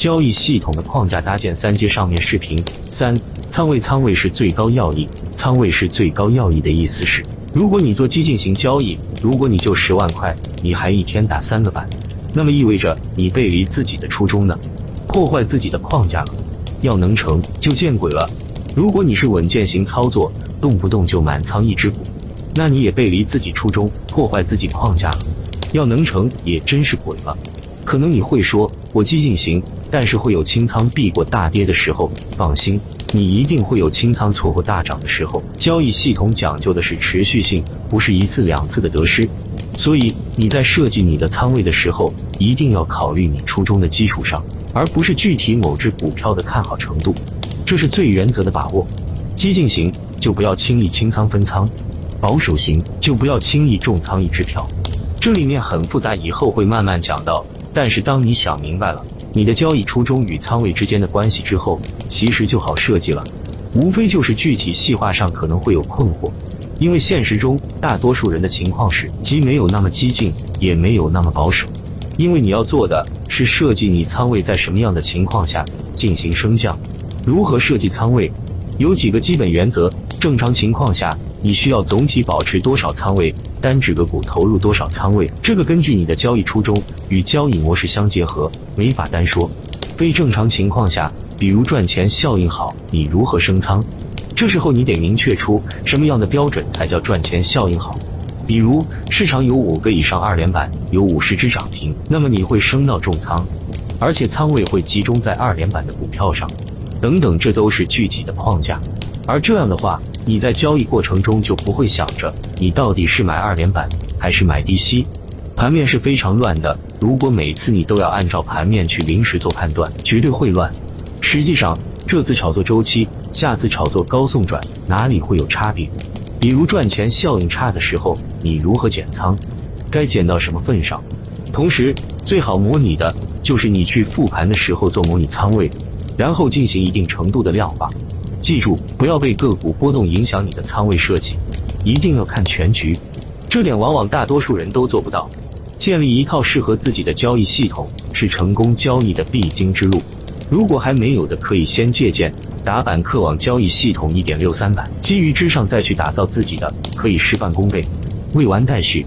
交易系统的框架搭建三阶上面视频三仓位仓位是最高要义，仓位是最高要义的意思是，如果你做激进型交易，如果你就十万块，你还一天打三个板，那么意味着你背离自己的初衷呢，破坏自己的框架了。要能成就见鬼了。如果你是稳健型操作，动不动就满仓一只股，那你也背离自己初衷，破坏自己框架了。要能成也真是鬼了。可能你会说，我激进型，但是会有清仓避过大跌的时候。放心，你一定会有清仓错过大涨的时候。交易系统讲究的是持续性，不是一次两次的得失。所以你在设计你的仓位的时候，一定要考虑你初衷的基础上，而不是具体某只股票的看好程度。这是最原则的把握。激进型就不要轻易清仓分仓，保守型就不要轻易重仓一支票。这里面很复杂，以后会慢慢讲到。但是当你想明白了你的交易初衷与仓位之间的关系之后，其实就好设计了。无非就是具体细化上可能会有困惑，因为现实中大多数人的情况是既没有那么激进，也没有那么保守。因为你要做的是设计你仓位在什么样的情况下进行升降。如何设计仓位？有几个基本原则。正常情况下，你需要总体保持多少仓位？单只个股投入多少仓位？这个根据你的交易初衷与交易模式相结合，没法单说。非正常情况下，比如赚钱效应好，你如何升仓？这时候你得明确出什么样的标准才叫赚钱效应好。比如市场有五个以上二连板，有五十只涨停，那么你会升到重仓，而且仓位会集中在二连板的股票上。等等，这都是具体的框架。而这样的话，你在交易过程中就不会想着你到底是买二连板还是买低吸。盘面是非常乱的，如果每次你都要按照盘面去临时做判断，绝对会乱。实际上，这次炒作周期，下次炒作高送转，哪里会有差别？比如赚钱效应差的时候，你如何减仓？该减到什么份上？同时，最好模拟的就是你去复盘的时候做模拟仓位。然后进行一定程度的量化，记住不要被个股波动影响你的仓位设计，一定要看全局，这点往往大多数人都做不到。建立一套适合自己的交易系统是成功交易的必经之路。如果还没有的，可以先借鉴打板客网交易系统一点六三版，基于之上再去打造自己的，可以事半功倍。未完待续。